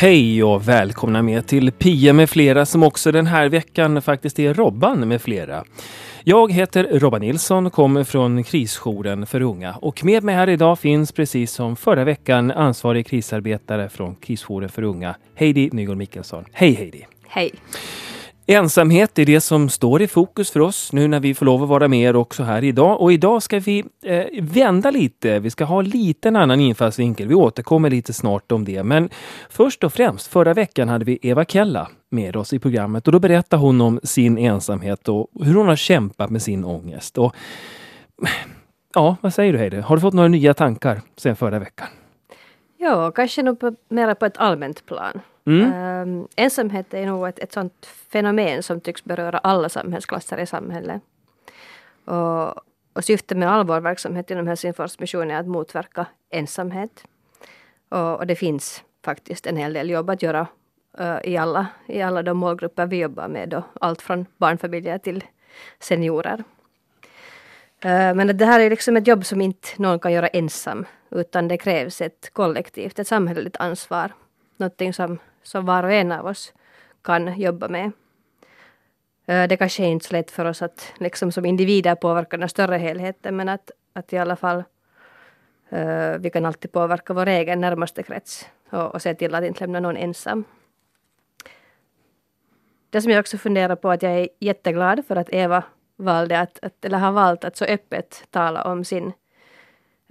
Hej och välkomna med till Pia med flera som också den här veckan faktiskt är Robban med flera. Jag heter Robban Nilsson och kommer från krisjouren för unga och med mig här idag finns precis som förra veckan ansvarig krisarbetare från krisjouren för unga, Heidi Nygård Mikkelsson. Hej Heidi! Hej! Ensamhet är det som står i fokus för oss nu när vi får lov att vara med er också här idag. Och idag ska vi eh, vända lite. Vi ska ha lite en annan infallsvinkel. Vi återkommer lite snart om det. Men först och främst, förra veckan hade vi Eva Kella med oss i programmet och då berättade hon om sin ensamhet och hur hon har kämpat med sin ångest. Och, ja, vad säger du Heidi? Har du fått några nya tankar sedan förra veckan? Ja, kanske nog på, mera på ett allmänt plan. Mm. Um, ensamhet är nog ett, ett sånt fenomen som tycks beröra alla samhällsklasser i samhället. Och, och syftet med all vår verksamhet inom Helsingfors mission är att motverka ensamhet. Och, och, det finns faktiskt en hel del jobb att göra uh, i, alla, i alla de målgrupper vi jobbar med. Då, allt från barnfamiljer till seniorer. Uh, men det här är liksom ett jobb som inte någon kan göra ensam. Utan det krävs ett kollektivt, ett samhälleligt ansvar. Någonting som som var och en av oss kan jobba med. Eh, det kanske är inte så lätt för oss att liksom som individer påverka den större helheten men att, att i alla fall uh, vi kan alltid påverka vår egen närmaste krets och, och se till att inte lämna någon ensam. Det som jag också funderar på att jag är jätteglad för att Eva valde att, att eller har valt att så öppet tala om sin,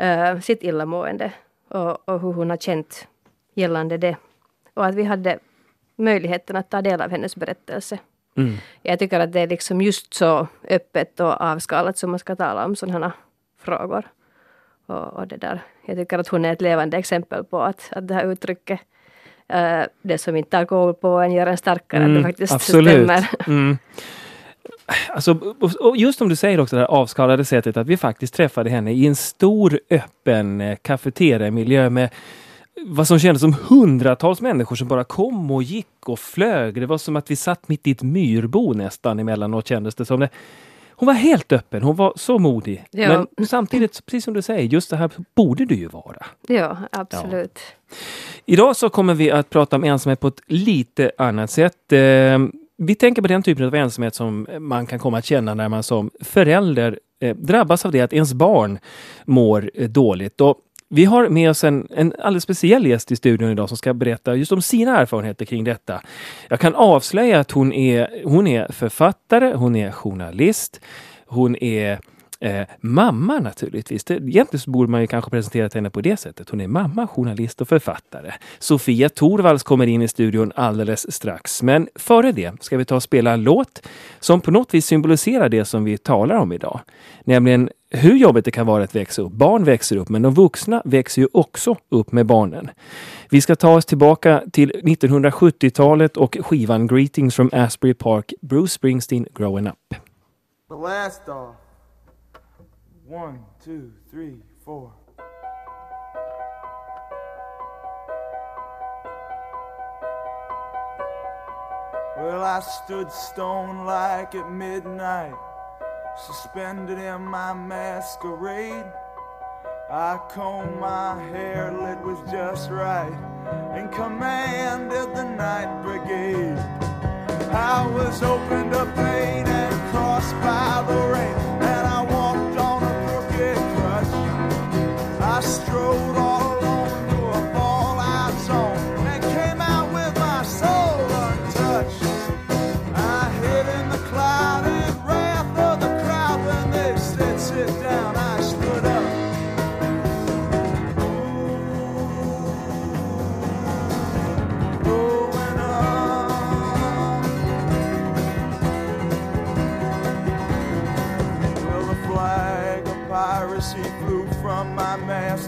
uh, sitt illamående och, och hur hon har känt gällande det och att vi hade möjligheten att ta del av hennes berättelse. Mm. Jag tycker att det är liksom just så öppet och avskalat som man ska tala om sådana frågor. Och, och, det där. Jag tycker att hon är ett levande exempel på att, att det här uttrycket uh, det som inte alkohol på en gör en starkare, mm, att det faktiskt absolut. stämmer. Mm. Alltså, och just som du säger också det här avskalade sättet att vi faktiskt träffade henne i en stor öppen eh, kafeteriamiljö med vad som kändes som hundratals människor som bara kom och gick och flög. Det var som att vi satt mitt i ett myrbo nästan emellanåt kändes det som. Det. Hon var helt öppen, hon var så modig. Ja. Men samtidigt, precis som du säger, just det här borde du ju vara. Ja, absolut. Ja. Idag så kommer vi att prata om ensamhet på ett lite annat sätt. Vi tänker på den typen av ensamhet som eh, man kan komma att känna när man som förälder eh, drabbas av det att ens barn mår eh, dåligt. Och vi har med oss en, en alldeles speciell gäst i studion idag som ska berätta just om sina erfarenheter kring detta. Jag kan avslöja att hon är, hon är författare, hon är journalist, hon är Eh, mamma naturligtvis. Det, egentligen så borde man ju kanske presenterat henne på det sättet. Hon är mamma, journalist och författare. Sofia Torvalds kommer in i studion alldeles strax. Men före det ska vi ta och spela en låt som på något vis symboliserar det som vi talar om idag. Nämligen hur jobbigt det kan vara att växa upp. Barn växer upp, men de vuxna växer ju också upp med barnen. Vi ska ta oss tillbaka till 1970-talet och skivan Greetings from Asbury Park, Bruce Springsteen, Growing Up. One, two, three, four. Well, I stood stone like at midnight, suspended in my masquerade. I combed my hair, lit was just right, and commanded the night brigade. I was opened up late and crossed by the rain.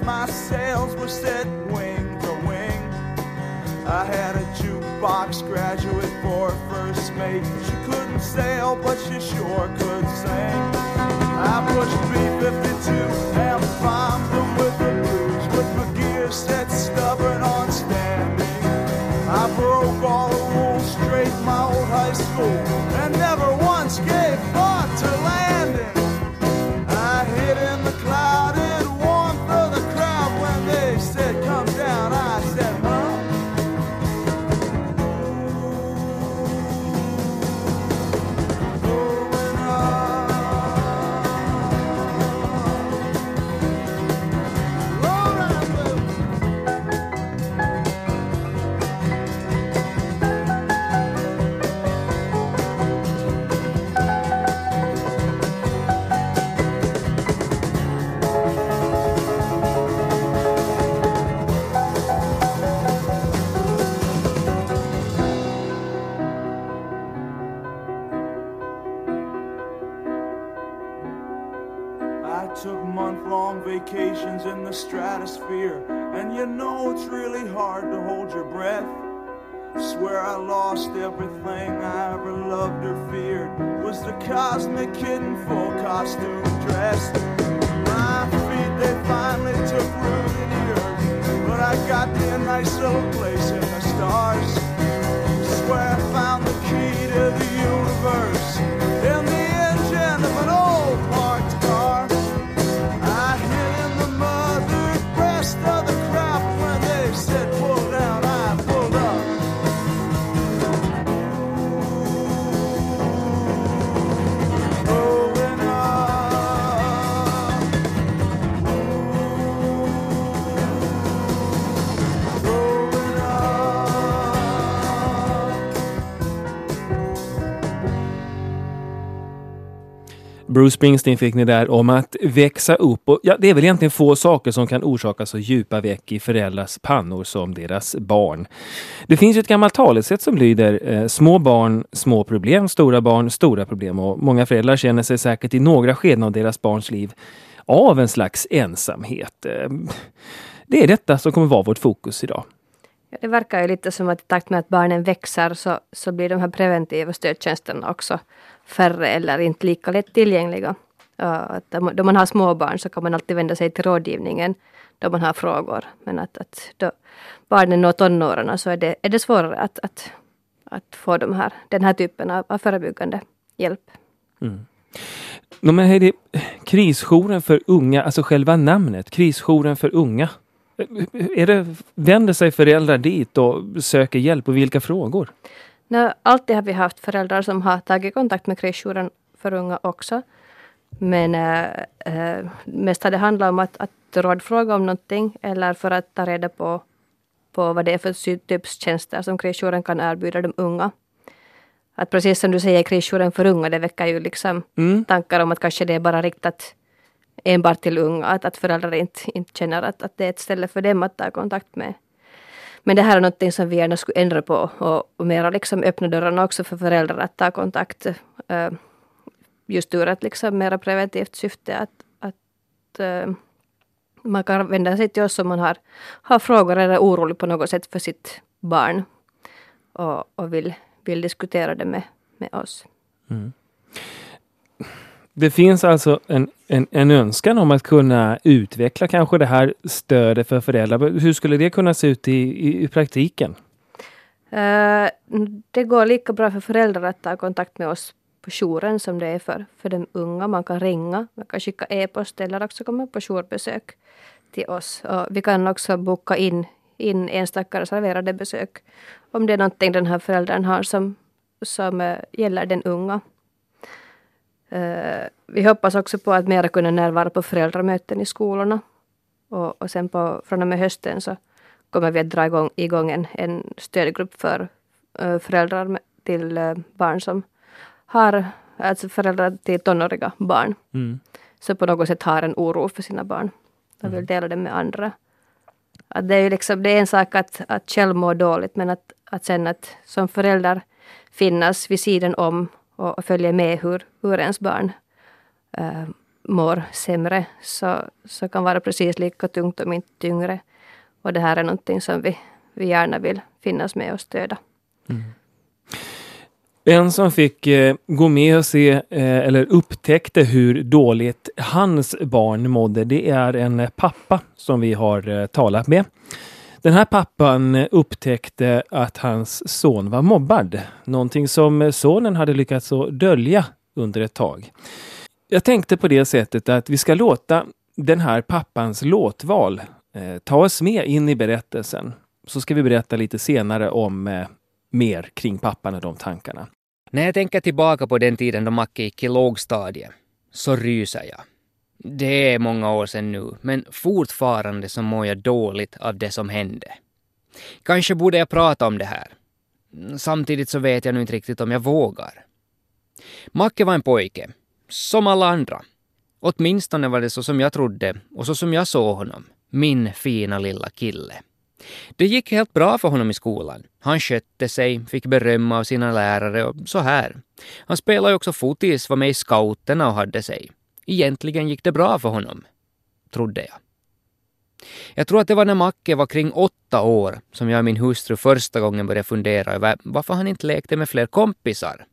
My sails were set wing to wing. I had a jukebox graduate for first mate. She couldn't sail, but she sure could sing. I pushed 352 and bombed them with the blues, with the gear set stubborn on standing. I broke all the rules straight my old high school everything I ever loved or feared. Was the cosmic kitten full costume dressed? My feet, they finally took root in here. But I got a nice little Bruce Springsteen fick ni där om att växa upp. Och, ja, det är väl egentligen få saker som kan orsaka så djupa veck i föräldrars pannor som deras barn. Det finns ju ett gammalt talesätt som lyder eh, små barn, små problem, stora barn, stora problem. Och många föräldrar känner sig säkert i några skeden av deras barns liv av en slags ensamhet. Eh, det är detta som kommer vara vårt fokus idag. Ja, det verkar ju lite som att i takt med att barnen växer så, så blir de här preventiva stödtjänsterna också färre eller inte lika lätt tillgängliga. Att då man har småbarn så kan man alltid vända sig till rådgivningen då man har frågor. Men att, att då barnen når tonåren så är det, är det svårare att, att, att få de här, den här typen av, av förebyggande hjälp. Mm. No, men Heidi, krisjouren för unga, alltså själva namnet, krisjouren för unga. Är det, vänder sig föräldrar dit och söker hjälp och vilka frågor? Nu, alltid har vi haft föräldrar som har tagit kontakt med krisjouren för unga också. Men äh, mest har det handlat om att, att rådfråga om någonting eller för att ta reda på, på vad det är för typs tjänster som krisjouren kan erbjuda de unga. Att precis som du säger, krisjouren för unga, det väcker ju liksom Mm. tankar om att kanske det är bara riktat enbart till unga. Att, att föräldrar inte, inte känner att, att det är ett ställe för dem att ta kontakt med. Men det här är någonting som vi gärna skulle ändra på och, och mera liksom öppna dörrarna också för föräldrar att ta kontakt. eh, just ur ett liksom mera preventivt syfte. Att, att eh, man kan vända sig till oss om man har, har frågor eller är orolig på något sätt för sitt barn. Och, och vill, vill diskutera det med, med oss. Mm. Det finns alltså en, en, en önskan om att kunna utveckla kanske det här stödet för föräldrar. Hur skulle det kunna se ut i, i, i praktiken? Uh, Det går lika bra för föräldrar att ta kontakt med oss på jouren som det är för, för de unga. Man kan ringa, man kan skicka e-post eller också komma på jourbesök till oss. Och vi kan också boka in, in enstaka reserverade besök om det är någonting den här föräldern har som, som uh, gäller den unga. Eh, vi hoppas också på att mera kunna närvara på föräldramöten i skolorna. Och, och sen på, från och med hösten så kommer vi att dra igång, igång en, en stödgrupp för eh, föräldrar till eh, barn som har, alltså föräldrar till tonåriga barn. Mm. Så på något sätt har en oro för sina barn. De vill dela det med andra. Att det, är ju liksom, det är en sak att, att själv må dåligt men att, att sen att som förälder finnas vid sidan om och, följer med hur, hur ens barn äh, mår sämre så, så kan vara precis lika tungt om inte tyngre. Och det här är någonting som vi, vi gärna vill finnas med och stödja. Mm. En som fick eh, gå med och se, eh, eller upptäckte hur dåligt hans barn mådde, det är en pappa som vi har eh, talat med. Den här pappan upptäckte att hans son var mobbad. Någonting som sonen hade lyckats dölja under ett tag. Jag tänkte på det sättet att vi ska låta den här pappans låtval eh, ta oss med in i berättelsen. Så ska vi berätta lite senare om eh, mer kring pappan och de tankarna. När jag tänker tillbaka på den tiden då Macke gick i lågstadiet så ryser jag. Det är många år sedan nu, men fortfarande så mår jag dåligt av det som hände. Kanske borde jag prata om det här. Samtidigt så vet jag nu inte riktigt om jag vågar. Macke var en pojke, som alla andra. Åtminstone var det så som jag trodde och så som jag såg honom. Min fina lilla kille. Det gick helt bra för honom i skolan. Han skötte sig, fick beröm av sina lärare och så här. Han spelade ju också fotis, var med i scouterna och hade sig. Egentligen gick det bra för honom. trodde jag. Jag tror att det var när Macke var kring åtta år som jag och min hustru första gången började fundera över varför han inte lekte med fler kompisar.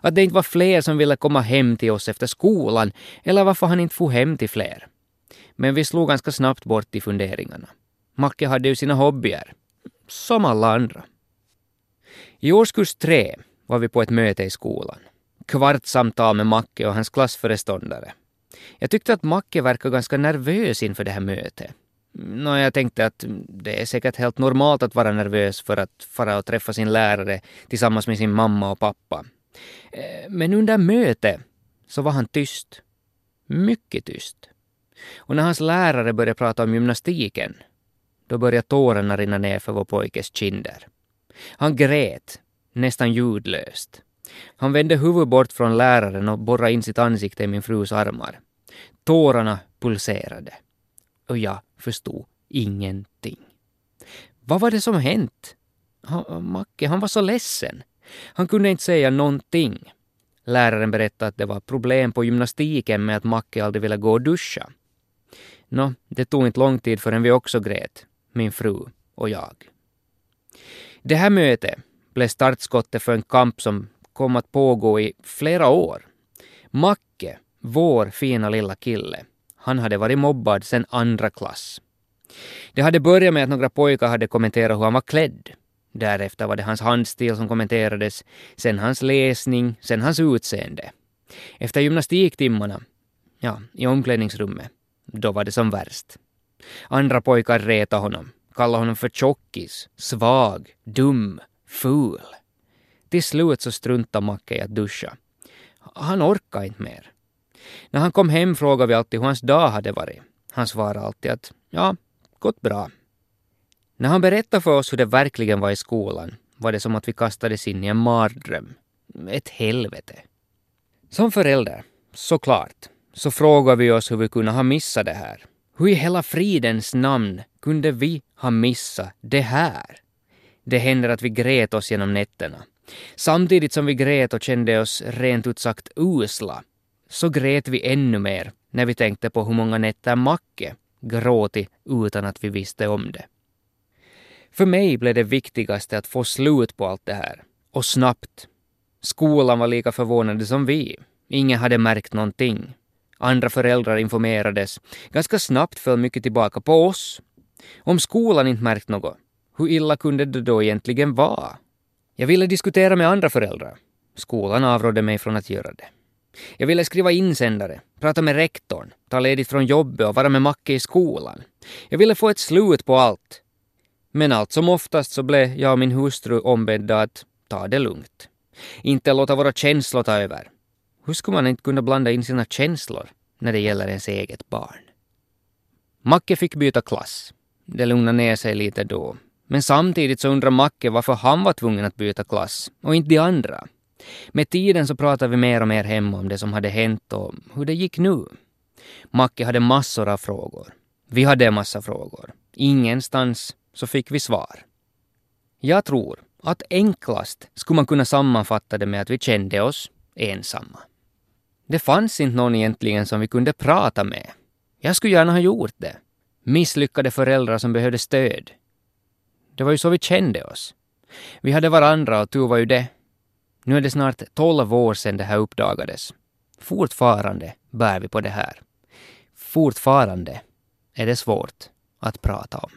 Att det inte var fler som ville komma hem till oss efter skolan eller varför han inte for hem till fler. Men vi slog ganska snabbt bort i funderingarna. Macke hade ju sina hobbyer. Som alla andra. I årskurs tre var vi på ett möte i skolan. Kvartssamtal med Macke och hans klassföreståndare. Jag tyckte att Macke verkade ganska nervös inför det här mötet. Nå, jag tänkte att det är säkert helt normalt att vara nervös för att fara och träffa sin lärare tillsammans med sin mamma och pappa. Eh, men under mötet så var han tyst. Mycket tyst. Och när hans lärare började prata om gymnastiken, då började tårarna rinna ner för vår pojkes kinder. Han grät, nästan ljudlöst. Han vände huvudet bort från läraren och borrade in sitt ansikte i min frus armar. Tårarna pulserade. Och jag förstod ingenting. Vad var det som hänt? Han, Macke, han var så ledsen. Han kunde inte säga någonting. Läraren berättade att det var problem på gymnastiken med att Macke aldrig ville gå och duscha. Nå, det tog inte lång tid förrän vi också grät, min fru och jag. Det här mötet blev startskottet för en kamp som kom att pågå i flera år. Macke, vår fina lilla kille, han hade varit mobbad sedan andra klass. Det hade börjat med att några pojkar hade kommenterat hur han var klädd. Därefter var det hans handstil som kommenterades, sen hans läsning, sen hans utseende. Efter gymnastiktimmarna, ja, i omklädningsrummet, då var det som värst. Andra pojkar retade honom, kallade honom för tjockis, svag, dum, ful. Till slut så struntade Macke i att duscha. Han orkade inte mer. När han kom hem frågade vi alltid hur hans dag hade varit. Han svarade alltid att ja, gått bra. När han berättade för oss hur det verkligen var i skolan var det som att vi kastades in i en mardröm. Ett helvete. Som förälder, såklart, så frågar vi oss hur vi kunde ha missat det här. Hur i hela fridens namn kunde vi ha missat det här? Det händer att vi grät oss genom nätterna. Samtidigt som vi grät och kände oss rent ut sagt usla, så grät vi ännu mer när vi tänkte på hur många nätter Macke gråtit utan att vi visste om det. För mig blev det viktigaste att få slut på allt det här. Och snabbt. Skolan var lika förvånade som vi. Ingen hade märkt någonting. Andra föräldrar informerades. Ganska snabbt föll mycket tillbaka på oss. Om skolan inte märkt något, hur illa kunde det då egentligen vara? Jag ville diskutera med andra föräldrar. Skolan avrådde mig från att göra det. Jag ville skriva insändare, prata med rektorn, ta ledigt från jobbet och vara med Macke i skolan. Jag ville få ett slut på allt. Men allt som oftast så blev jag och min hustru ombedda att ta det lugnt. Inte låta våra känslor ta över. Hur skulle man inte kunna blanda in sina känslor när det gäller ens eget barn? Macke fick byta klass. Det lugnade ner sig lite då. Men samtidigt så undrar Macke varför han var tvungen att byta klass och inte de andra. Med tiden så pratade vi mer och mer hemma om det som hade hänt och hur det gick nu. Macke hade massor av frågor. Vi hade en massa frågor. Ingenstans så fick vi svar. Jag tror att enklast skulle man kunna sammanfatta det med att vi kände oss ensamma. Det fanns inte någon egentligen som vi kunde prata med. Jag skulle gärna ha gjort det. Misslyckade föräldrar som behövde stöd. Det var ju så vi kände oss. Vi hade varandra och tur var ju det. Nu är det snart tolv år sedan det här uppdagades. Fortfarande bär vi på det här. Fortfarande är det svårt att prata om.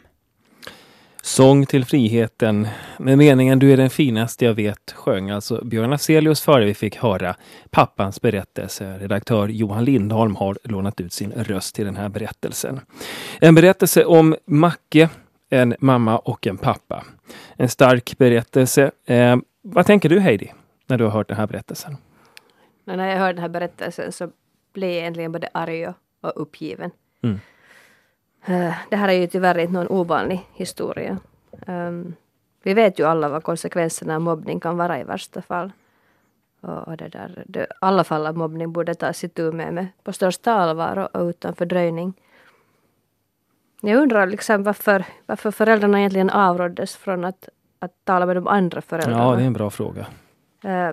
Sång till friheten med meningen Du är den finaste jag vet sjöng alltså Björn Afzelius före vi fick höra pappans berättelse. Redaktör Johan Lindholm har lånat ut sin röst till den här berättelsen. En berättelse om Macke, en mamma och en pappa. En stark berättelse. Eh, vad tänker du Heidi, när du har hört den här berättelsen? när jag hörde den här berättelsen så blev jag egentligen både arg och uppgiven. Mm. Eh, det här är ju tyvärr inte någon ovanlig historia. Um, vi vet ju alla vad konsekvenserna av mobbning kan vara i värsta fall. Och det där, det, alla fall av mobbning borde tas itu med, med på största allvar och, och utan fördröjning. Jag undrar liksom varför, varför föräldrarna egentligen avråddes från att, att tala med de andra föräldrarna. Ja, det är en bra fråga. Uh,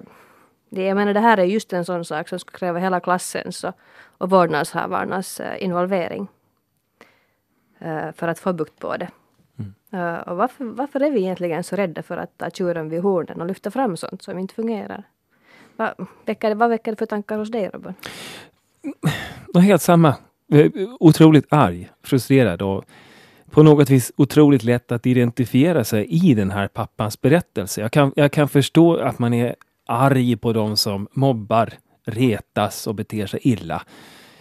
det, jag menar, det här är just en sån sak som skulle kräva hela klassens och, och vårdnadshavarnas uh, involvering. uh, för att få bukt på det. Uh, och varför, varför är vi egentligen så rädda för att ta tjuren vid hornen och lyfta fram sånt som inte fungerar? Va, väcker, vad väcker det för tankar hos dig? De helt samma. Otroligt arg, frustrerad och på något vis otroligt lätt att identifiera sig i den här pappans berättelse. Jag kan, jag kan förstå att man är arg på de som mobbar, retas och beter sig illa.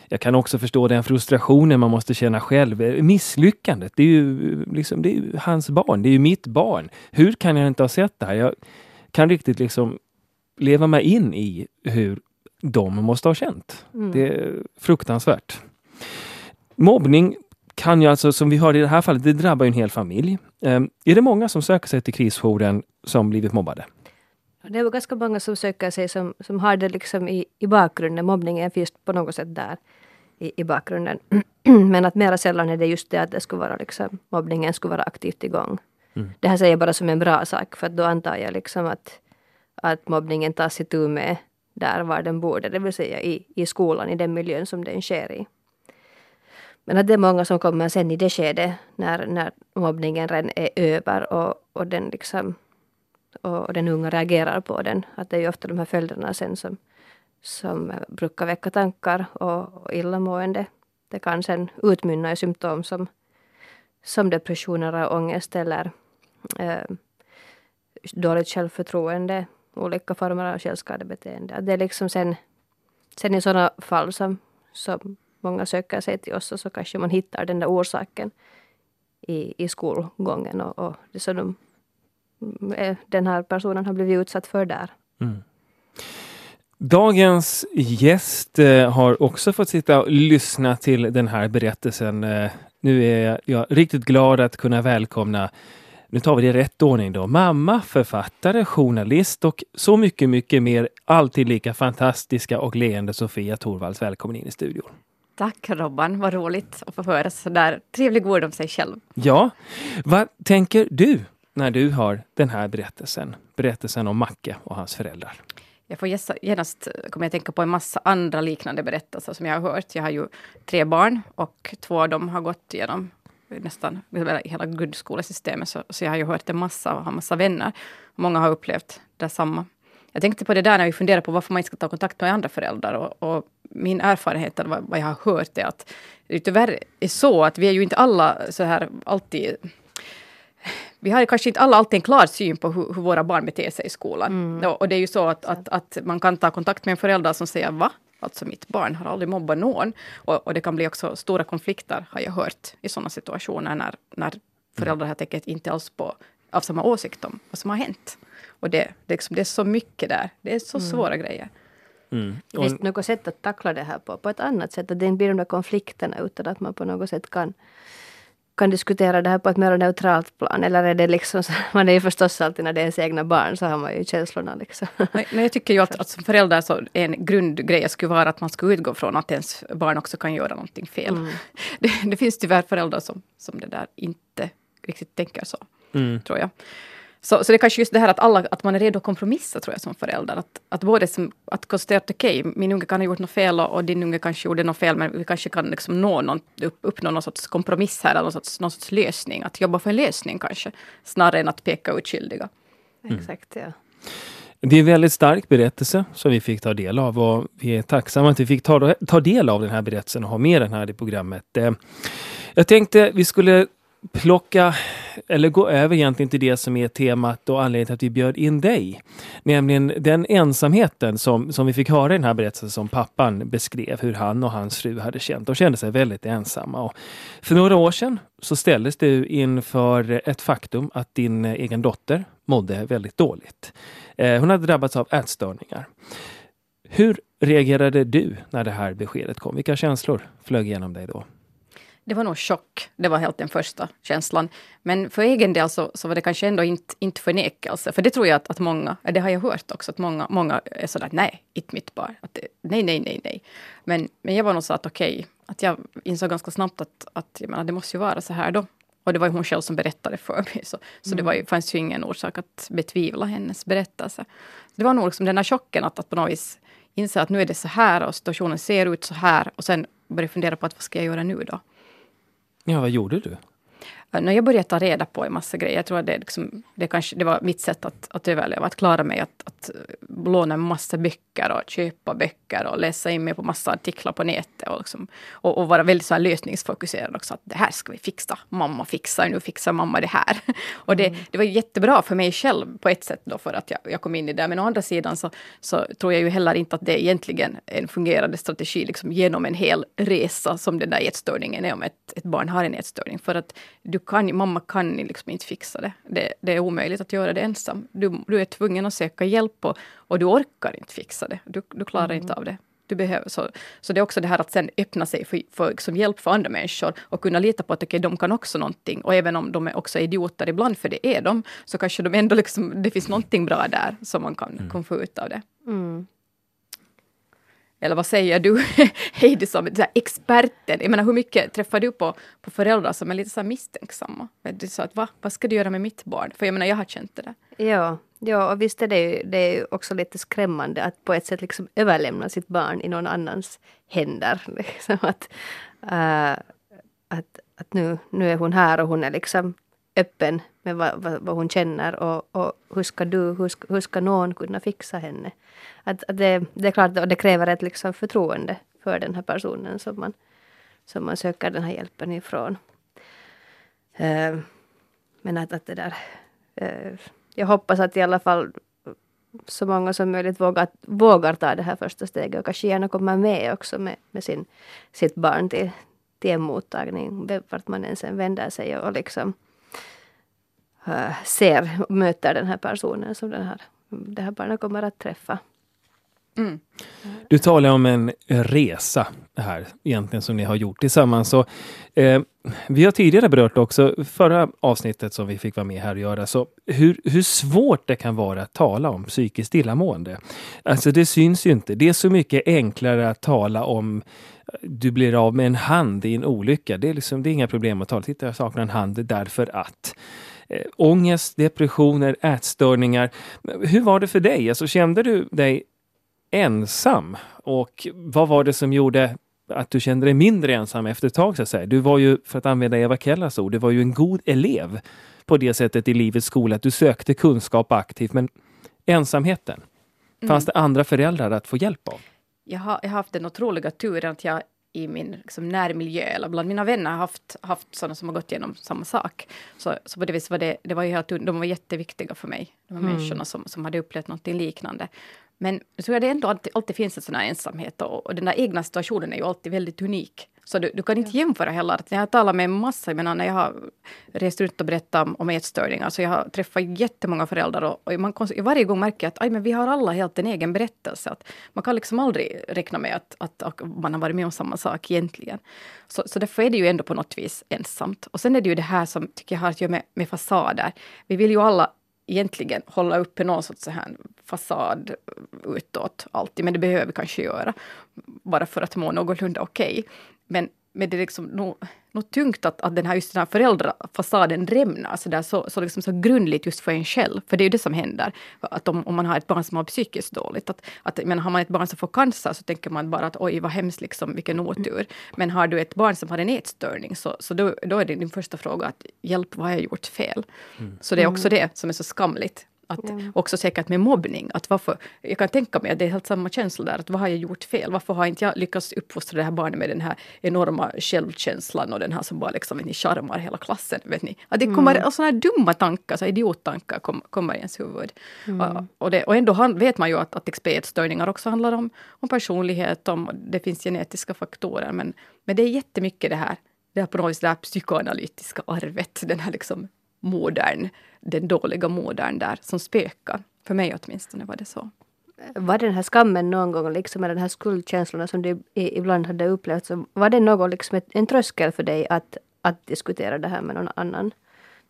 Jag kan också förstå den frustrationen man måste känna själv. Misslyckandet, det är ju liksom, det är hans barn, det är ju mitt barn. Hur kan jag inte ha sett det här? Jag kan riktigt liksom leva mig in i hur de måste ha känt. Mm. Det är fruktansvärt. Mobbning kan ju alltså, som vi hörde i det här fallet, det drabbar en hel familj. Um, är det många som söker sig till krisjouren som blivit mobbade? Det är ganska många som söker sig som, som har det liksom i, i bakgrunden. Mobbningen finns på något sätt där i, i bakgrunden. Men att mera sällan är det just det att det skulle vara liksom, mobbningen skulle vara aktivt igång. Mm. Det här säger jag bara som en bra sak för då antar jag liksom att, att mobbningen tas itu med där var den borde, det vill säga i, i skolan, i den miljön som den sker i. Men att det är många som kommer sen i det skedet när, när mobbningen redan är över och, och, den liksom, och den unga reagerar på den. Att det är ju ofta de här följderna sen som, som brukar väcka tankar och, och illamående. Det kan sen utmynna i symptom som, som depressioner och ångest eller eh, dåligt självförtroende, olika former av självskadebeteende. det är liksom sen, sen i sådana fall som, som många söker sig till oss och så kanske man hittar den där orsaken i, i skolgången och, och det som de, eh, den här personen har blivit utsatt för där. Mm. Dagens gäst eh, har också fått sitta och lyssna till den här berättelsen. Eh, nu är jag riktigt glad att kunna välkomna nu tar vi det i rätt ordning då. Mamma, författare, journalist och så mycket, mycket mer. Alltid lika fantastiska och leende Sofia Torvalds. Välkommen in i studion. Tack Robban, vad roligt att få höra så där trevliga ord om sig själv. Ja, vad tänker du när du har den här berättelsen? Berättelsen om Macke och hans föräldrar. Jag får genast kommer jag tänka på en massa andra liknande berättelser som jag har hört. Jag har ju tre barn och två av dem har gått igenom nästan hela grundskolesystemet. Så, så jag har ju hört en massa och har massa vänner. Många har upplevt detsamma. Jag tänkte på det där när vi funderar på varför man inte ska ta kontakt med andra föräldrar. Och, och min erfarenhet, eller vad jag har hört, är att det tyvärr är så att vi är ju inte alla så här alltid vi har kanske inte alla alltid en klar syn på hur, hur våra barn beter sig i skolan. Mm. Och, det är ju så att, att, att, man kan ta kontakt med en förälder som säger va? Alltså mitt barn har aldrig mobbat någon. Och, och, det kan bli också stora konflikter, har jag hört, i sådana situationer när, när föräldrar helt enkelt inte alls på, av samma åsikt om vad som har hänt. Och det, det, liksom, det är så mycket där. Det är så mm. svåra grejer. Mm. Finns det något sätt att tackla det här på? På ett annat sätt? Att det inte blir de där konflikterna utan att man på något sätt kan kan diskutera det här på ett mer neutralt plan? Eller är det liksom så, man är ju förstås alltid när det är ens egna barn så har man ju känslorna liksom. Men jag tycker ju att, att som förälder så en grundgrej skulle vara att man ska utgå från att ens barn också kan göra någonting fel. Mm. Det, det, finns tyvärr föräldrar som, som det där inte riktigt tänker så, mm. tror jag. Så, så det är kanske just det här att, alla, att man är redo att kompromissa tror jag som förälder. Att, att både som, att konstatera att okej, okay, min unge kan ha gjort något fel och, och, din unge kanske gjorde något fel men vi kanske kan liksom nå någon, upp, uppnå någon sorts kompromiss här eller någon sorts, någon sorts lösning. Att jobba för en lösning kanske snarare än att peka ut skyldiga. Mm. Exakt, ja. Det är en väldigt stark berättelse som vi fick ta del av och vi är tacksamma att vi fick ta, ta del av den här berättelsen och ha med den här i programmet. Eh, jag tänkte vi skulle plocka eller gå över egentligen till det som är temat och anledningen till att vi bjöd in dig. Nämligen den ensamheten som, som vi fick höra i den här berättelsen som pappan beskrev hur han och hans fru hade känt. De kände sig väldigt ensamma. Och för några år sedan så ställdes du inför ett faktum att din egen dotter mådde väldigt dåligt. Eh, hon hade drabbats av ätstörningar. Hur reagerade du när det här beskedet kom? Vilka känslor flög igenom dig då? Det var nog chock. Det var helt den första känslan. Men för egen del så, så var det kanske ändå inte, inte förnekelse. För det tror jag att, att många, det har jag hört också, att många, många är sådär, nej, inte mitt barn. Att det, nej, nej, nej, nej. Men, men jag var nog så att okej, okay, att jag insåg ganska snabbt att, att jag menar, det måste ju vara så här då. Och det var ju hon själv som berättade för mig. Så, så mm. det var ju, fanns ju ingen orsak att betvivla hennes berättelse. Det var nog liksom den här chocken att, att på något vis inse att nu är det så här och situationen ser ut så här. Och sen börja fundera på att vad ska jag göra nu då? Ja, vad gjorde du? När jag började ta reda på en massa grejer, jag tror att det, liksom, det, kanske, det var mitt sätt att, att överleva, att klara mig, att, att låna en massa böcker och köpa böcker och läsa in mig på massa artiklar på nätet och, liksom, och, och vara väldigt så här lösningsfokuserad också. Att det här ska vi fixa, mamma fixar, nu fixar mamma det här. Och det, mm. det var jättebra för mig själv på ett sätt då för att jag, jag kom in i det. Men å andra sidan så, så tror jag ju heller inte att det är egentligen en fungerande strategi liksom genom en hel resa som den där ätstörningen är om ett, ett barn har en ätstörning. För att du kan, mamma kan liksom inte fixa det. det. det. är omöjligt att göra det ensam. Du, du är tvungen att söka hjälp och, och du orkar inte fixa det. Du, du klarar mm. inte av det. Du behöver, så, så det är också det här att sen öppna sig för, för liksom hjälp för andra människor och kunna lita på att okay, de kan också någonting. Och även om de är också idioter ibland, för det är de, så kanske de ändå liksom, det finns någonting bra där som man kan, mm. kan få ut av det. Mm. Eller vad säger du, Heidi, som så experten? Jag menar, hur mycket träffar du på, på föräldrar som är lite så misstänksamma? Du sa att, Va? vad ska du göra med mitt barn? För jag menar, jag har känt det där. Ja, ja och visst är det ju, det är också lite skrämmande att på ett sätt liksom överlämna sitt barn i någon annans händer. Liksom att, äh, att, att nu, nu är hon här och hon är liksom öppen med vad, vad, vad hon känner och, och hur ska du, hur ska, hur ska någon kunna fixa henne? Att, att det, det är klart att det kräver ett liksom förtroende för den här personen som man, som man söker den här hjälpen ifrån. Uh, men att, att det där... Uh, jag hoppas att i alla fall så många som möjligt vågar, vågar ta det här första steget och kanske gärna kommer med också med, med sin, sitt barn till, till en mottagning, vart man än sen vänder sig och, och liksom uh, ser och möter den här personen som den här, det här barnet kommer att träffa. Mm. Du talar om en resa här egentligen som ni har gjort tillsammans. Så, eh, vi har tidigare berört också, förra avsnittet som vi fick vara med här och göra, så hur, hur svårt det kan vara att tala om psykiskt illamående. Alltså det syns ju inte. Det är så mycket enklare att tala om du blir av med en hand i en olycka. Det är, liksom, det är inga problem att tala. Titta, jag saknar en hand därför att. Eh, ångest, depressioner, ätstörningar. Hur var det för dig? Alltså, kände du dig ensam? Och vad var det som gjorde att du kände dig mindre ensam efter ett tag? Så att säga? Du var ju, för att använda Eva Kellas ord, du var ju en god elev på det sättet i livets skola att du sökte kunskap aktivt. Men ensamheten, mm. fanns det andra föräldrar att få hjälp av? Jag har, jag har haft den otroliga turen att jag i min liksom, närmiljö eller bland mina vänner har haft, haft sådana som har gått igenom samma sak. Så, så på det viset var det, det var ju helt, de var jätteviktiga för mig. De här mm. människorna som, som hade upplevt något liknande. Men jag tror att det ändå alltid, alltid finns en sån här ensamhet och, och den där egna situationen är ju alltid väldigt unik. Så du, du kan inte jämföra heller. Jag har talat med en massa, jag menar, när jag har rest runt och berättat om ätstörningar, så jag har träffat jättemånga föräldrar och, och man varje gång märker att aj, men vi har alla helt en egen berättelse. Att man kan liksom aldrig räkna med att, att, att man har varit med om samma sak egentligen. Så, så därför är det ju ändå på något vis ensamt. Och sen är det ju det här som tycker jag har att göra med, med fasader. Vi vill ju alla egentligen hålla uppe någon sorts så här fasad utåt alltid, men det behöver vi kanske göra. Bara för att må någorlunda okej. Okay. Men, men det är liksom nog, nog tungt att, att den här, just den här föräldrafasaden rämnar så, där, så, så, liksom så grundligt just för en själv. För det är ju det som händer. Att om, om man har ett barn som har psykiskt dåligt. Att, att, men har man ett barn som får cancer så tänker man bara att oj vad hemskt, liksom, vilken otur. Men har du ett barn som har en ätstörning så, så då, då är det din första fråga att hjälp, vad har jag gjort fel? Mm. Så det är också det som är så skamligt att mm. Också säkert med mobbning. Att varför, jag kan tänka mig att det är helt samma känsla där. Att vad har jag gjort fel? Varför har inte jag lyckats uppfostra det här barnet med den här enorma självkänslan och den här som bara liksom, vet ni, charmar hela klassen. Vet ni? Att det kommer mm. sådana här dumma tankar, så idiottankar kom, kommer i ens huvud. Mm. Och, och, det, och ändå vet man ju att, att också handlar om, om personlighet, om det finns genetiska faktorer. Men, men det är jättemycket det här det här på något vis det här psykoanalytiska arvet, den här liksom modern, den dåliga modern där som spökar. För mig åtminstone var det så. Var den här skammen någon gång, liksom med den här skuldkänslorna som du ibland hade upplevt, så var det någon liksom en tröskel för dig att, att diskutera det här med någon annan?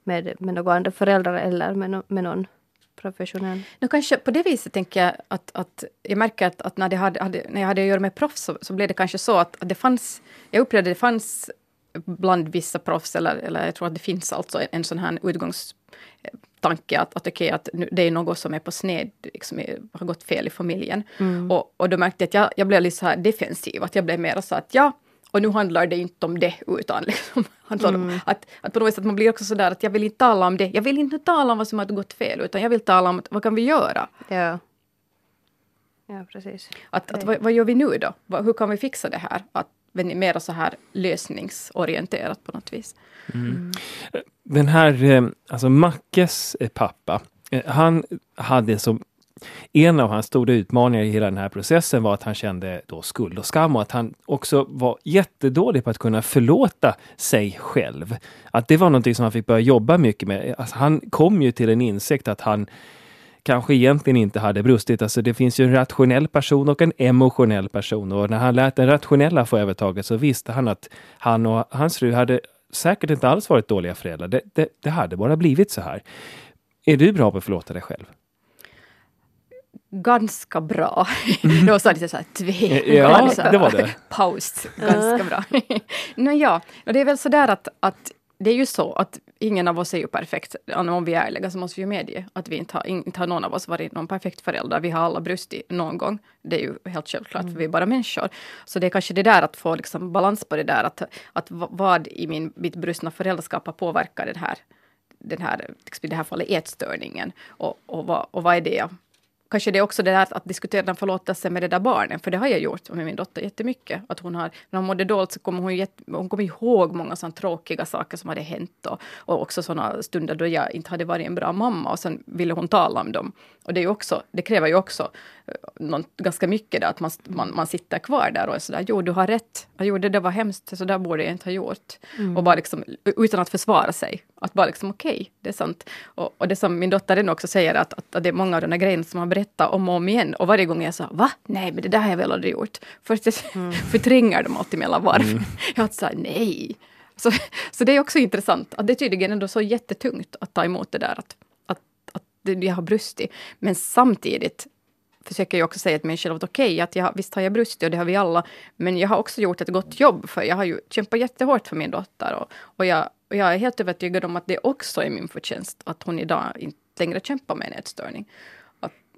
Med, med några andra föräldrar eller med, no, med någon professionell? No, kanske på det viset tänker jag att, att jag märker att, att när, det hade, hade, när jag hade att göra med proffs så, så blev det kanske så att, att det fanns, jag upplevde att det fanns bland vissa proffs, eller, eller jag tror att det finns alltså en, en sån här utgångstanke att, att, okay, att det är något som är på sned, liksom, har gått fel i familjen. Mm. Och, och då märkte jag att jag, jag blev lite så här defensiv, att jag blev mer så att ja, Och nu handlar det inte om det utan liksom, handlar mm. om att, att på något sätt man blir också sådär att jag vill inte tala om det. Jag vill inte tala om vad som har gått fel utan jag vill tala om vad kan vi göra. Ja. Ja, precis. Att, att, vad, vad, gör vi nu då? Hur kan vi fixa det här? Att mer så här lösningsorienterat på något vis. Mm. Den här, eh, alltså Mackes eh, pappa, eh, han hade som en av hans stora utmaningar i hela den här processen var att han kände då skuld och skam och att han också var jättedålig på att kunna förlåta sig själv. Att det var någonting som han fick börja jobba mycket med. Alltså han kom ju till en insikt att han kanske egentligen inte hade brustit. Alltså det finns ju en rationell person och en emotionell person och när han lät den rationella få övertaget så visste han att han och hans fru hade säkert inte alls varit dåliga föräldrar. Det, det, det hade bara blivit så här. Är du bra på att förlåta dig själv? ganska bra. Mm. det var så lite så här tve. Ja, det var det. Paus. Ganska bra. no, ja, och det är väl så där att, att det är ju så att ingen av oss är ju perfekt. Om vi är ärliga så måste vi ju medge att vi inte har, inte har någon av oss varit någon perfekt förälder. Vi har alla brustit någon gång. Det är ju helt självklart, mm. för vi är bara människor. Så det är kanske det där att få liksom balans på det där, att, att vad i min, mitt brustna föräldraskap har påverkat den här, den här, liksom i det här fallet ätstörningen. Och, och, vad, och vad är det jag kanske det är också det där att diskutera den förlåtelsen med det där barnen, för det har jag gjort med min dotter jättemycket. Att hon har, när hon mådde dåligt så kommer hon, hon kommer ihåg många sådana tråkiga saker som hade hänt och, och också sådana stunder då jag inte hade varit en bra mamma och sen ville hon tala om dem. Och det, är också, det kräver ju också uh, någon, ganska mycket där, att man, man, man sitter kvar där och är sådär, jo du har rätt, jag gjorde det var hemskt, så där borde jag inte ha gjort. Mm. Och bara liksom, utan att försvara sig, att bara liksom okej, okay, det är sant. Och, och det som min dotter också säger, att, att, att det är många av de där grejerna som har berättat om och om igen. Och varje gång jag sa va? Nej, men det där har jag väl aldrig gjort. Först jag mm. förtränger dem alltid mellan varv. Mm. Jag sa nej. Så, så det är också intressant att det är tydligen ändå så jättetungt att ta emot det där att, att, att jag har brustit. Men samtidigt försöker jag också säga till mig själv att okej, okay, att jag, visst har jag brustit och det har vi alla. Men jag har också gjort ett gott jobb för jag har ju kämpat jättehårt för min dotter. Och, och, jag, och jag är helt övertygad om att det också är min förtjänst att hon idag inte längre kämpar med en ätstörning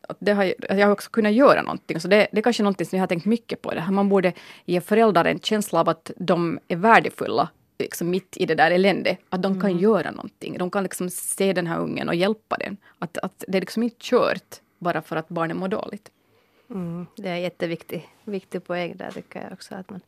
att det har, att jag har också kunnat göra någonting. Så det, det är kanske någonting som jag har tänkt mycket på. Det här. Man borde ge föräldrar en känsla av att de är värdefulla liksom mitt i det där eländet. Att de kan mm. göra någonting. De kan liksom se den här ungen och hjälpa den. Att, att det är liksom inte kört bara för att barnen mår dåligt. Mm, det är en jätteviktig viktig poäng där tycker jag också. Att man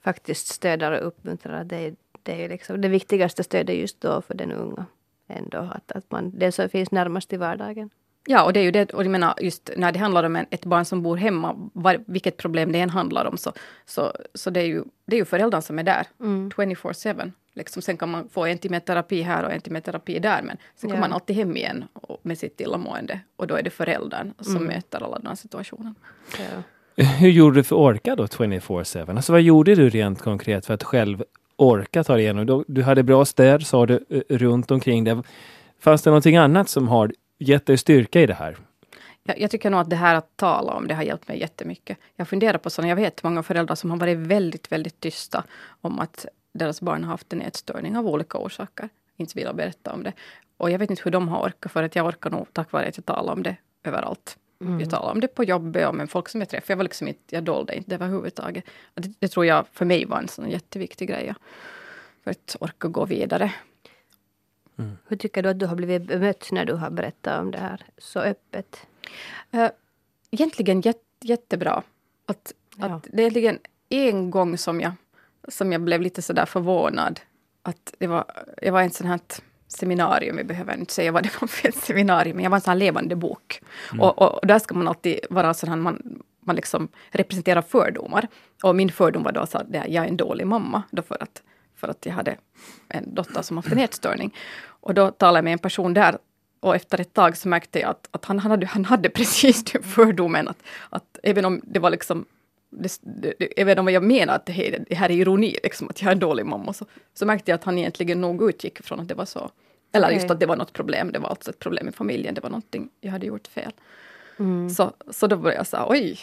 faktiskt stöder och uppmuntrar. Det är, det är liksom det viktigaste stödet just då för den unga. Ändå att, att man, det som finns närmast i vardagen. Ja, och det är ju det, och jag menar just när det handlar om en, ett barn som bor hemma, var, vilket problem det än handlar om, så, så, så det är ju, det är ju föräldern som är där, mm. 24-7. Liksom, sen kan man få en timme terapi här och en timme terapi där, men sen kommer man alltid hem igen med sitt illamående. Och då är det föräldern som mm. möter alla de situationerna. Ja. Hur gjorde du för att orka då 24-7? Alltså vad gjorde du rent konkret för att själv orka ta dig igenom? Du hade bra stöd, sa du, runt omkring det. Fanns det någonting annat som har gett dig styrka i det här? Jag, jag, tycker nog att det här att tala om det har hjälpt mig jättemycket. Jag funderar på sådana, jag vet många föräldrar som har varit väldigt, väldigt tysta om att deras barn har haft en ätstörning av olika orsaker. Inte vill berätta om det. Och jag vet inte hur de har orkat, för att jag orkar nog tack vare att jag talar om det överallt. Mm. Jag talar om det på jobbet och med folk som jag träffar. Jag, var liksom inte, jag dolde inte det överhuvudtaget. Det, det tror jag för mig var en sån jätteviktig grej. För att orka gå vidare. Mm. Hur tycker du att du har blivit bemött när du har berättat om det här så öppet? Uh, egentligen jätte, jättebra. Att, ja. att det är egentligen en gång som jag, som jag blev lite sådär förvånad. Att det var, jag var en sån här seminarium, vi behöver inte säga vad det var för ett seminarium, men jag var en sån här levande bok. Mm. Och, och, och, där ska man alltid vara sån här, man, man liksom representerar fördomar. Och min fördom var då att jag är en dålig mamma, då för att, för att jag hade en dotter som haft en ätstörning. Och då talade jag med en person där och efter ett tag så märkte jag att, att han, hade, han hade precis den fördomen att, att även om det var liksom det, det, även om jag menar att det här, det här är ironi, liksom, att jag är en dålig mamma, så, så märkte jag att han egentligen nog utgick från att det var så. Eller okay. just att det var något problem, det var alltså ett problem i familjen, det var någonting jag hade gjort fel. Mm. Så, så då började jag säga, oj.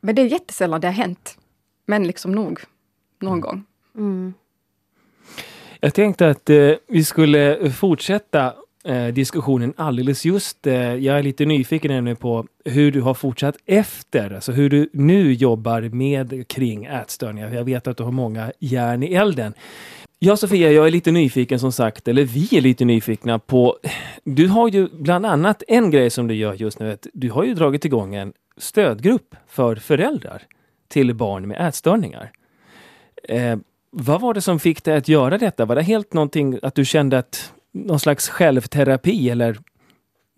Men det är jättesällan det har hänt. Men liksom nog, någon mm. gång. Mm. Jag tänkte att eh, vi skulle fortsätta eh, diskussionen alldeles just. Eh, jag är lite nyfiken nämligen på hur du har fortsatt efter, alltså hur du nu jobbar med kring ätstörningar. Jag vet att du har många järn i elden. Ja, Sofia, jag är lite nyfiken som sagt, eller vi är lite nyfikna på... Du har ju bland annat en grej som du gör just nu. Att du har ju dragit igång en stödgrupp för föräldrar till barn med ätstörningar. Eh, vad var det som fick dig att göra detta? Var det helt någonting att du kände att någon slags självterapi eller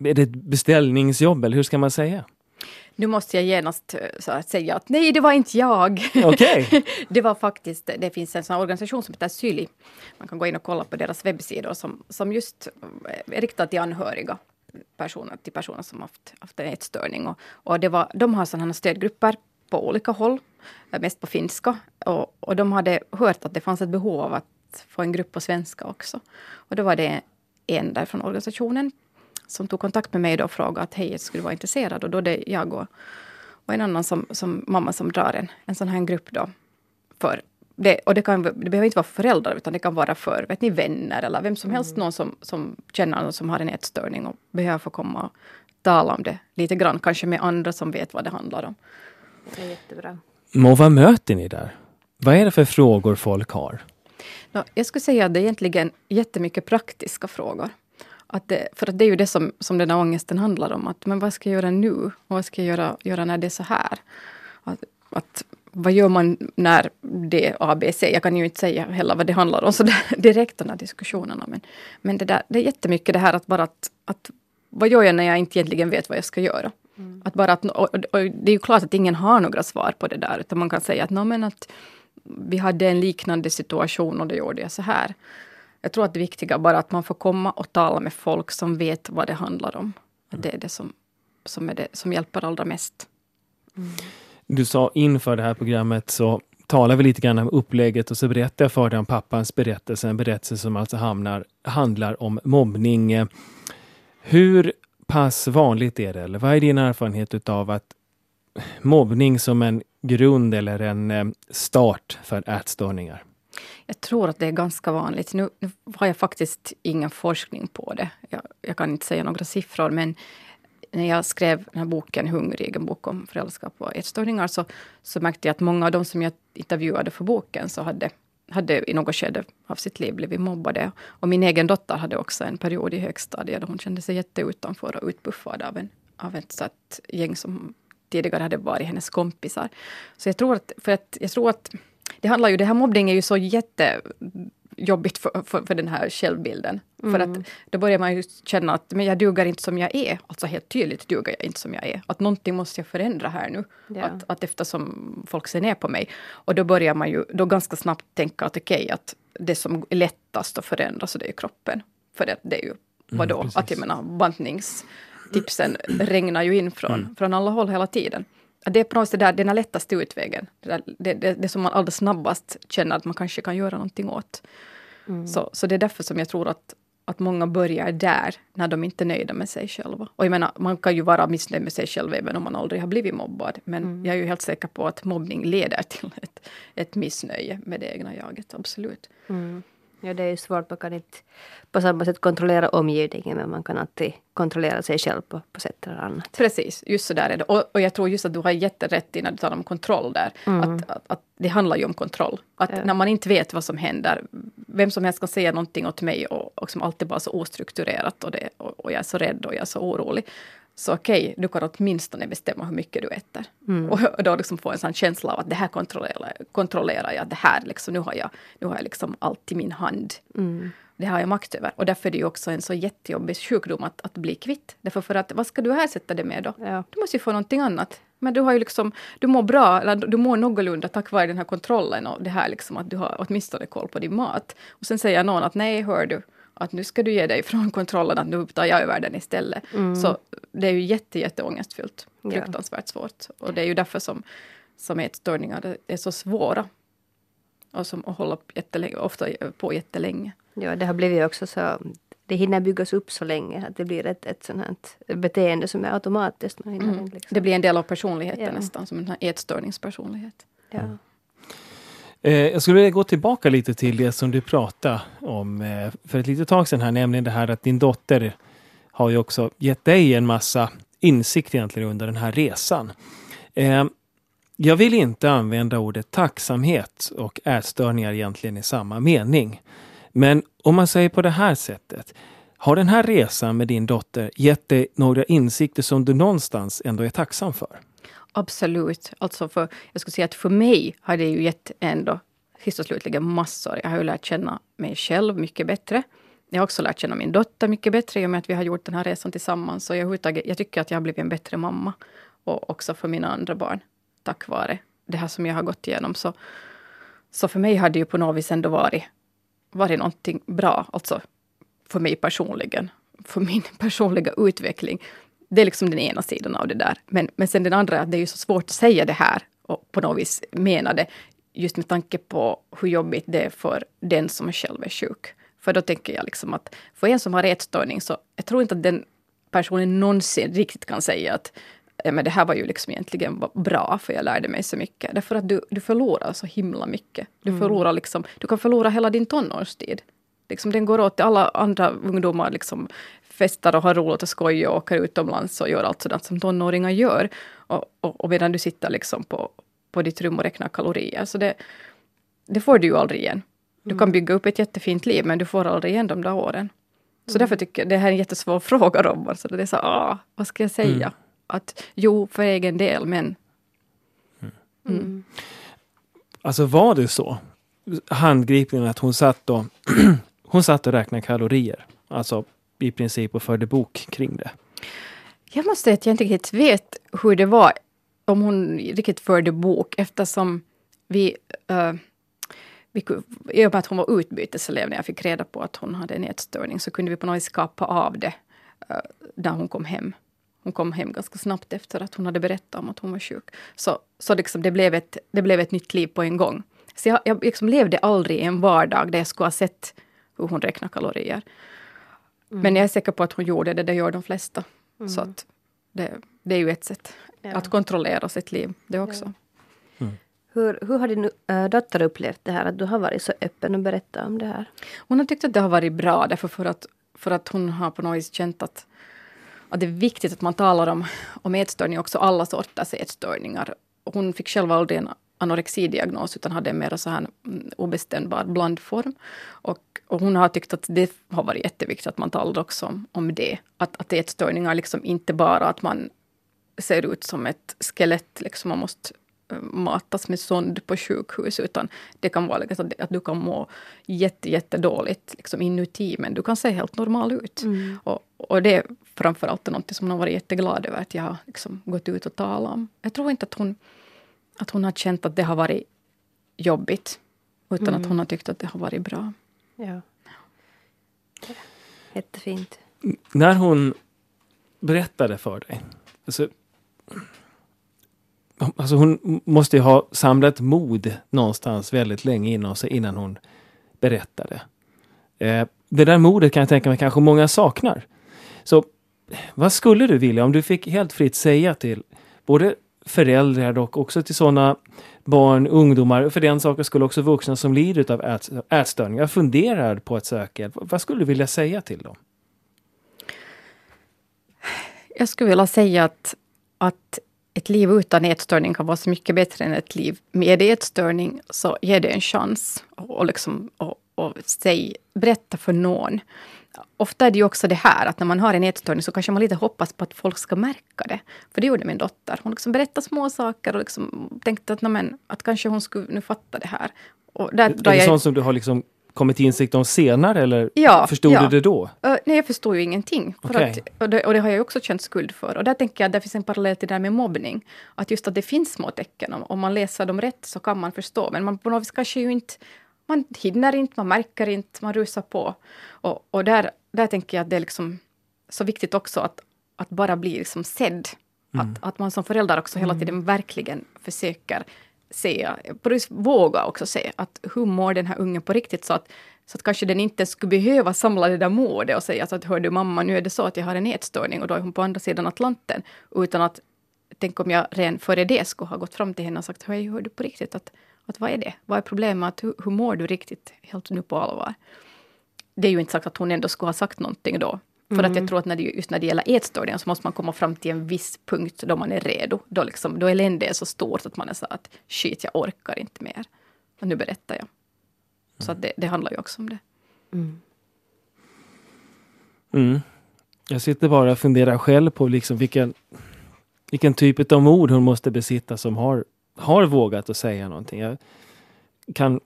är det ett beställningsjobb eller hur ska man säga? Nu måste jag genast eh, så att säga att nej, det var inte jag. Okay. det var faktiskt, det finns en sån organisation som heter Syli. Man kan gå in och kolla på deras webbsidor som, som just är riktad till anhöriga personer, till personer som haft, haft en ätstörning. Och, och det var, de har sådana stödgrupper på olika håll, eh, mest på finska. Och, och de hade hört att det fanns ett behov av att få en grupp på svenska också. Och då var det en där från organisationen som tog kontakt med mig då och frågade att hej, skulle du vara intresserad? Och då det jag och, och en annan som, som mamma som drar en, en sån här grupp då. För det, och det, kan, det behöver inte vara för föräldrar utan det kan vara för vet ni, vänner eller vem som helst, mm. någon som, som känner någon som har en ätstörning och behöver få komma och tala om det lite grann, kanske med andra som vet vad det handlar om. Det är jättebra. Och vad möter ni där? Vad är det för frågor folk har? No, jag skulle säga att det är egentligen jättemycket praktiska frågor. Att det, för att det är ju det som, som den här ångesten handlar om. Att, men vad ska jag göra nu? Och vad ska jag göra, göra när det är så här? Att, att, vad gör man när det är ABC? Jag kan ju inte säga heller vad det handlar om så där, direkt, de här diskussionerna. Men, men det, där, det är jättemycket det här att bara att, att vad gör jag när jag inte egentligen vet vad jag ska göra? Mm. Att bara att, och, och det är ju klart att ingen har några svar på det där. Utan man kan säga att, men att vi hade en liknande situation och då gjorde jag så här. Jag tror att det viktiga är bara att man får komma och tala med folk som vet vad det handlar om. Att det är det som, som, är det, som hjälper allra mest. Mm. Du sa inför det här programmet så talar vi lite grann om upplägget och så berättar jag för dig om pappans berättelse, en berättelse som alltså hamnar, handlar om mobbning. Hur pass vanligt är det, eller vad är din erfarenhet utav att mobbning som en grund eller en eh, start för ätstörningar? Jag tror att det är ganska vanligt. Nu, nu har jag faktiskt ingen forskning på det. Jag, jag, kan inte säga några siffror, men när jag skrev den här boken Hungrig, en bok om föräldraskap och ätstörningar, så, så märkte jag att många av de som jag intervjuade för boken så hade, hade i något skede av sitt liv blivit mobbade. Och min egen dotter hade också en period i högstadiet där hon kände sig jätteutanför och utbuffad av, en, av ett sånt gäng som tidigare hade varit hennes kompisar. Så jag tror att, för att, jag tror att det handlar ju, det här mobbning är ju så jätte jättejobbigt för, för, för den här självbilden. Mm. För att då börjar man ju känna att men jag duger inte som jag är. Alltså helt tydligt duger jag inte som jag är. Att någonting måste jag förändra här nu. Ja. Att, att eftersom folk ser ner på mig. Och då börjar man ju då ganska snabbt tänka att okej, okay, att det som är lättast att förändra så det är kroppen. För det, det är ju vadå? Mm, att jag menar bantningstipsen regnar ju in från, mm. från alla håll hela tiden det är på något sätt där, den lättaste utvägen. Det, där, det, det, det som man allra snabbast känner att man kanske kan göra någonting åt. Mm. Så, så det är därför som jag tror att, att många börjar där, när de inte är nöjda med sig själva. Och jag menar, man kan ju vara missnöjd med sig själv även om man aldrig har blivit mobbad. Men mm. jag är ju helt säker på att mobbning leder till ett, ett missnöje med det egna jaget, absolut. Mm. Ja, det är ju svårt. Man kan inte på samma sätt kontrollera omgivningen men man kan alltid kontrollera sig själv på, på sätt eller annat. Precis, just så där är det. Och, och jag tror just att du har jätterätt i när du talar om kontroll där. Mm. Att, att, att, det handlar ju om kontroll. Att ja. när man inte vet vad som händer, vem som helst kan säga någonting åt mig och, och som alltid bara så ostrukturerat och, det, och, och jag är så rädd och jag är så orolig. Så okej, okay, du kan åtminstone bestämma hur mycket du äter. Mm. Och, och, då liksom få en sån känsla av att det här kontrollerar, kontrollerar jag. Det här liksom, nu har jag, nu har jag liksom allt i min hand. Mm. Det har jag makt över. Och därför är det ju också en så jättejobbig sjukdom att, att bli kvitt. Därför för att vad ska du ersätta det med då? Ja. Du måste ju få någonting annat. Men du har ju liksom, du mår bra, eller du mår någorlunda tack vare den här kontrollen och det här liksom att du har åtminstone koll på din mat. Och sen säger någon att nej, hör du, att nu ska du ge dig från kontrollen, att nu tar jag över den istället. Mm. Så det är ju jätte, jätte ångestfyllt. Fruktansvärt svårt. Och det är ju därför som, som ätstörningar är så svåra. Och som håller jättelänge, ofta på jättelänge. Ja, det har blivit också så det hinner byggas upp så länge att det blir ett, ett sånt här beteende som är automatiskt. Man mm. liksom. Det blir en del av personligheten ja. nästan, som en ätstörningspersonlighet. Ja. Eh, jag skulle vilja gå tillbaka lite till det som du pratade om eh, för ett litet tag sedan här, nämligen det här att din dotter har ju också gett dig en massa insikt egentligen under den här resan. Eh, jag vill inte använda ordet tacksamhet och ätstörningar egentligen i samma mening. Men om man säger på det här sättet. Har den här resan med din dotter gett dig några insikter som du någonstans ändå är tacksam för? Absolut. Alltså för, jag skulle säga att för mig har det ju gett ändå sist och slutligen massor. Jag har ju lärt känna mig själv mycket bättre. Jag har också lärt känna min dotter mycket bättre i och med att vi har gjort den här resan tillsammans. Så jag, jag tycker att jag har blivit en bättre mamma. Och också för mina andra barn. Tack vare det här som jag har gått igenom. Så, så för mig har det ju på något vis ändå varit, varit någonting bra. Alltså för mig personligen. För min personliga utveckling. Det är liksom den ena sidan av det där. Men, men sen den andra, att det är ju så svårt att säga det här och på något vis mena det. Just med tanke på hur jobbigt det är för den som själv är sjuk. För då tänker jag liksom att för en som har ätstörning så jag tror inte att den personen någonsin riktigt kan säga att men det här var ju liksom egentligen bra för jag lärde mig så mycket. Därför att du, du förlorar så himla mycket. Du, mm. förlorar liksom, du kan förlora hela din tonårstid. Liksom, den går åt till alla andra ungdomar liksom, festar och har roligt och skojar och åker utomlands och gör allt sådant som tonåringar gör. Och, och, och medan du sitter liksom på, på ditt rum och räknar kalorier. Så det, det får du ju aldrig igen. Du kan mm. bygga upp ett jättefint liv men du får aldrig igen de där åren. Så mm. därför tycker jag det här är en jättesvår fråga Robban. Så det är så, ah, vad ska jag säga? Mm. Att jo, för egen del, men... Mm. mm. Alltså var det så? Handgripligen att hon satt och, hon satt och räknade kalorier. Alltså i princip och förde bok kring det. Jag måste säga att jag inte riktigt vet hur det var, om hon riktigt förde bok eftersom vi uh, vi, I och med att hon var utbyteselev när jag fick reda på att hon hade en ätstörning så kunde vi på något vis skapa av det uh, när hon kom hem. Hon kom hem ganska snabbt efter att hon hade berättat om att hon var sjuk. Så, så liksom det, blev ett, det blev ett nytt liv på en gång. Så jag, jag liksom levde aldrig i en vardag där jag skulle ha sett hur hon räknar kalorier. Mm. Men jag är säker på att hon gjorde det, det gör de flesta. Mm. Så att det, det, är ju ett sätt ja. att kontrollera sitt liv det också. Ja. Mm. Hur, hur har din äh, dotter upplevt det här att du har varit så öppen och berättat om det här? Hon har tyckt att det har varit bra därför för att, för att hon har på något vis känt att, att det är viktigt att man talar om, om ätstörning, också alla sorters ätstörningar. Hon fick själv aldrig en anorexidiagnos utan hade en mer så här mm, obestämbar blandform. Och, och, hon har tyckt att det har varit jätteviktigt att man talar också om, om det. Att, att ätstörningar liksom inte bara att man ser ut som ett skelett, liksom man måste eh, matas med sond på sjukhus, utan det kan vara liksom att du kan må jätte, jätte dåligt liksom inuti, men du kan se helt normal ut. Mm. Och, och det är framförallt något som hon har varit jätteglad över att jag har liksom gått ut och talat om. Jag tror inte att hon att hon har känt att det har varit jobbigt. Utan mm. att hon har tyckt att det har varit bra. Ja. Jättefint. När hon berättade för dig. Alltså, alltså hon måste ju ha samlat mod någonstans väldigt länge inom sig innan hon berättade. Eh, det där modet kan jag tänka mig kanske många saknar. Så vad skulle du vilja om du fick helt fritt säga till både föräldrar och också till sådana barn, ungdomar, för den saken skulle också vuxna som lider av ät, ätstörningar funderar på att söka hjälp. Vad skulle du vilja säga till dem? Jag skulle vilja säga att, att ett liv utan ätstörning kan vara så mycket bättre än ett liv med ätstörning. Så ge det en chans och, liksom, och, och säg, berätta för någon ofta är det ju också det här att när man har en ätstörning så kanske man lite hoppas på att folk ska märka det. För det gjorde min dotter. Hon liksom berättade små saker och liksom tänkte att, men, att kanske hon skulle nu fatta det här. Och där är det jag... sånt som du har liksom kommit till insikt om senare eller ja, förstod ja. du det då? Uh, nej, jag förstod ju ingenting. Okay. att, och, det, och, det, har jag också känt skuld för. Och där tänker jag att det finns en parallell till det där med mobbning. Att just att det finns små tecken. Om, om man läser dem rätt så kan man förstå. Men man på något vis kanske ju inte man hinner inte, man märker inte, man rusar på. Och, och där, där tänker jag att det är liksom så viktigt också att, att bara bli liksom sedd. Mm. Att, att man som förälder också hela mm. tiden verkligen försöker se, våga också se att hur mår den här ungen på riktigt så att, så att kanske den inte skulle behöva samla det där modet och säga att hör du mamma, nu är det så att jag har en ätstörning och då är hon på andra sidan Atlanten. Utan att tänk om jag redan före det skulle ha gått fram till henne och sagt hej, hör du på riktigt att att vad är det? Vad är problemet? Hur, hur mår du riktigt helt nu på allvar? Det är ju inte sagt att hon ändå skulle ha sagt någonting då. För att jag tror att när det, just när det gäller ätstörningar så måste man komma fram till en viss punkt då man är redo. Då, liksom, då eländet är så stort att man är så att shit, jag orkar inte mer. Och nu berättar jag. Så att det, det handlar ju också om det. Mm. Jag sitter bara och funderar själv på liksom vilken, vilken typ av mod hon måste besitta som har, har vågat att säga någonting. Jag kan,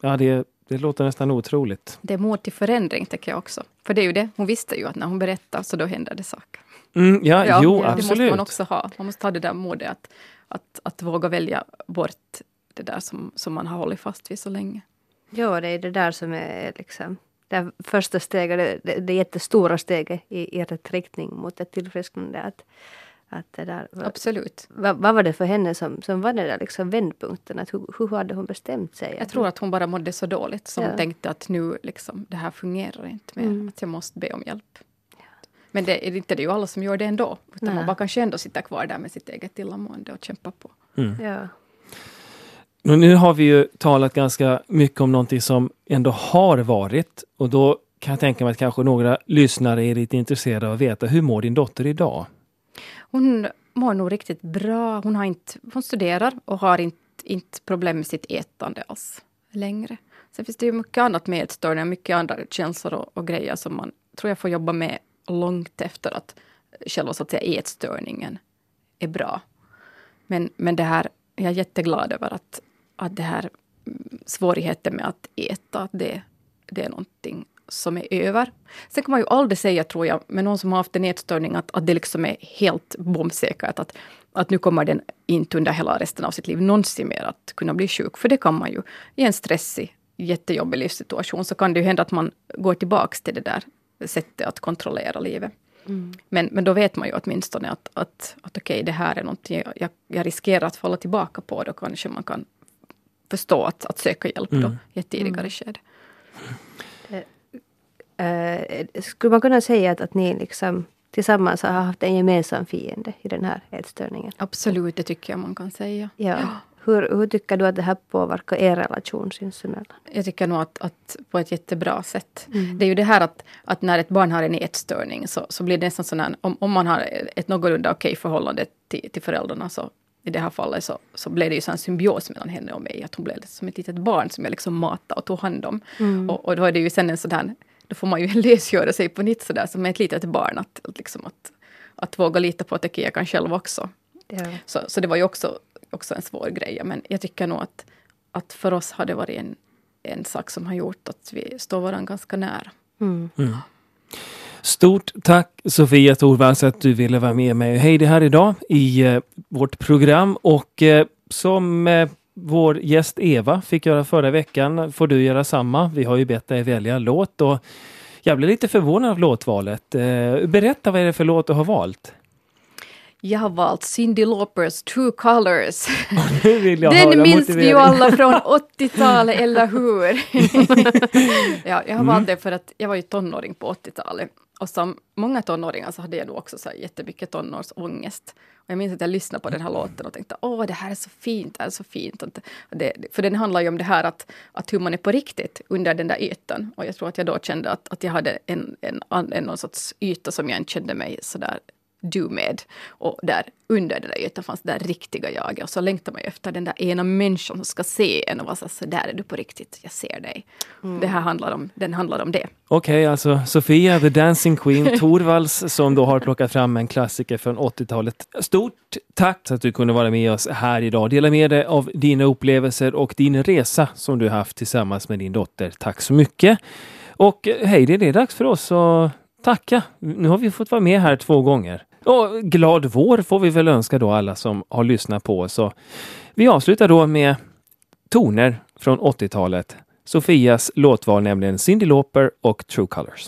ja, det, det låter nästan otroligt. Det är mod till förändring, tycker jag också. För det är ju det, hon visste ju att när hon berättar så då händer det saker. Mm, ja, Ja, jo, det absolut. måste man också ha. Man måste ha det där modet att, att, att våga välja bort det där som, som man har hållit fast vid så länge. Ja, det är det där som är liksom det första steget, det, det, det jättestora steget i, i rätt riktning mot ett tillfrisknande. Att, att det där, vad, Absolut. vad, vad var det för henne som, som var den där liksom vändpunkten? Att hur, hur hade hon bestämt sig? Jag tror att hon bara mådde så dåligt så Ja. hon tänkte att nu liksom, det här fungerar inte mer. Mm. Att jag måste be om hjälp. Men det är inte det är ju alla som gör det ändå. Utan Nej. man bara kanske ändå sitter kvar där med sitt eget illamående och kämpar på. Ja. Nu, nu har vi ju talat ganska mycket om någonting som ändå har varit och då kan jag tänka mig att kanske några lyssnare är lite intresserade av att veta hur mår din dotter idag? Hon mår nog riktigt bra. Hon, har inte, hon studerar och har inte, inte problem med sitt ätande alls längre. Sen finns det ju mycket annat med ätstörningar, mycket andra känslor och, och grejer som man tror jag får jobba med långt efter att själva så att säga ätstörningen är bra. Men, men det här, jag är jätteglad över att, att det här mm, svårigheten med att äta, att det, det är någonting som är över. Sen kan man ju aldrig säga, tror jag, med någon som har haft en ätstörning, att, att det liksom är helt bombsäkert. Att, att nu kommer den inte under hela resten av sitt liv någonsin mer att kunna bli sjuk. För det kan man ju. I en stressig, jättejobbig livssituation så kan det ju hända att man går tillbaks till det där sättet att kontrollera livet. Men, men då vet man ju åtminstone att, att, att okej, det här är någonting jag, jag, riskerar att falla tillbaka på. Då kanske man kan förstå att, att söka hjälp då, i ett tidigare skede. Eh, skulle man kunna säga att, att ni liksom tillsammans har haft en gemensam fiende i den här ätstörningen? Absolut, det tycker jag man kan säga. Ja. Hur, hur tycker du att det här påverkar er relation sinsemellan? Jag tycker nog att, att på ett jättebra sätt. Det är ju det här att, att när ett barn har en ätstörning så, så blir det nästan sån här, om, om man har ett någorlunda okej förhållande till, till föräldrarna så i det här fallet så, så blev det ju en symbios mellan henne och mig. Att hon blev som ett litet barn som jag liksom matade och tog hand om. Och, och då är det ju sen en sån här, då får man ju lösgöra sig på nytt sådär som ett litet barn. Att, att, liksom att, att våga lita på att okej, jag kan själv också. Ja. Så, så det var ju också, också en svår grej. Men jag tycker nog att, att för oss har det varit en, en sak som har gjort att vi står varandra ganska nära. Mm. Stort tack Sofia Thorvalds att du ville vara med mig och Heidi här idag i eh, vårt program och eh, som eh, vår gäst Eva fick göra förra veckan får du göra samma. Vi har ju bett dig välja låt och jag blev lite förvånad av låtvalet. Eh, berätta vad är det för låt du har valt? Jag har valt Cyndi Laupers True Colors. Den minns vi ju alla från 80-talet, eller hur? ja, jag har valt det för att jag var ju tonåring på 80-talet. Och som många tonåringar så hade jag då också så här jättemycket tonårsångest. Och jag minns att jag lyssnade på den här låten och tänkte åh det här är så fint, det här är så fint. Och det, för den handlar ju om det här att, att hur man är på riktigt under den där ytan. Och jag tror att jag då kände att, att jag hade en, en, en, någon sorts yta som jag inte kände mig sådär du med. Och där under den där ytan fanns det där riktiga jaget. Och så längtar man ju efter den där ena människan som ska se en och vara så, så där är du på riktigt, jag ser dig. Det här handlar om, den handlar om det. Okej, alltså Sofia the Dancing Queen Thorvalds som då har plockat fram en klassiker från 80-talet. Stort tack för att du kunde vara med oss här idag. Dela med dig av dina upplevelser och din resa som du haft tillsammans med din dotter. Tack så mycket! Och eh, hej, det är dags för oss att tacka. Nu har vi fått vara med här två gånger. Och glad vår får vi väl önska då alla som har lyssnat på oss. Vi avslutar då med toner från 80-talet. Sofias låtval nämligen Cyndi Lauper och True Colors.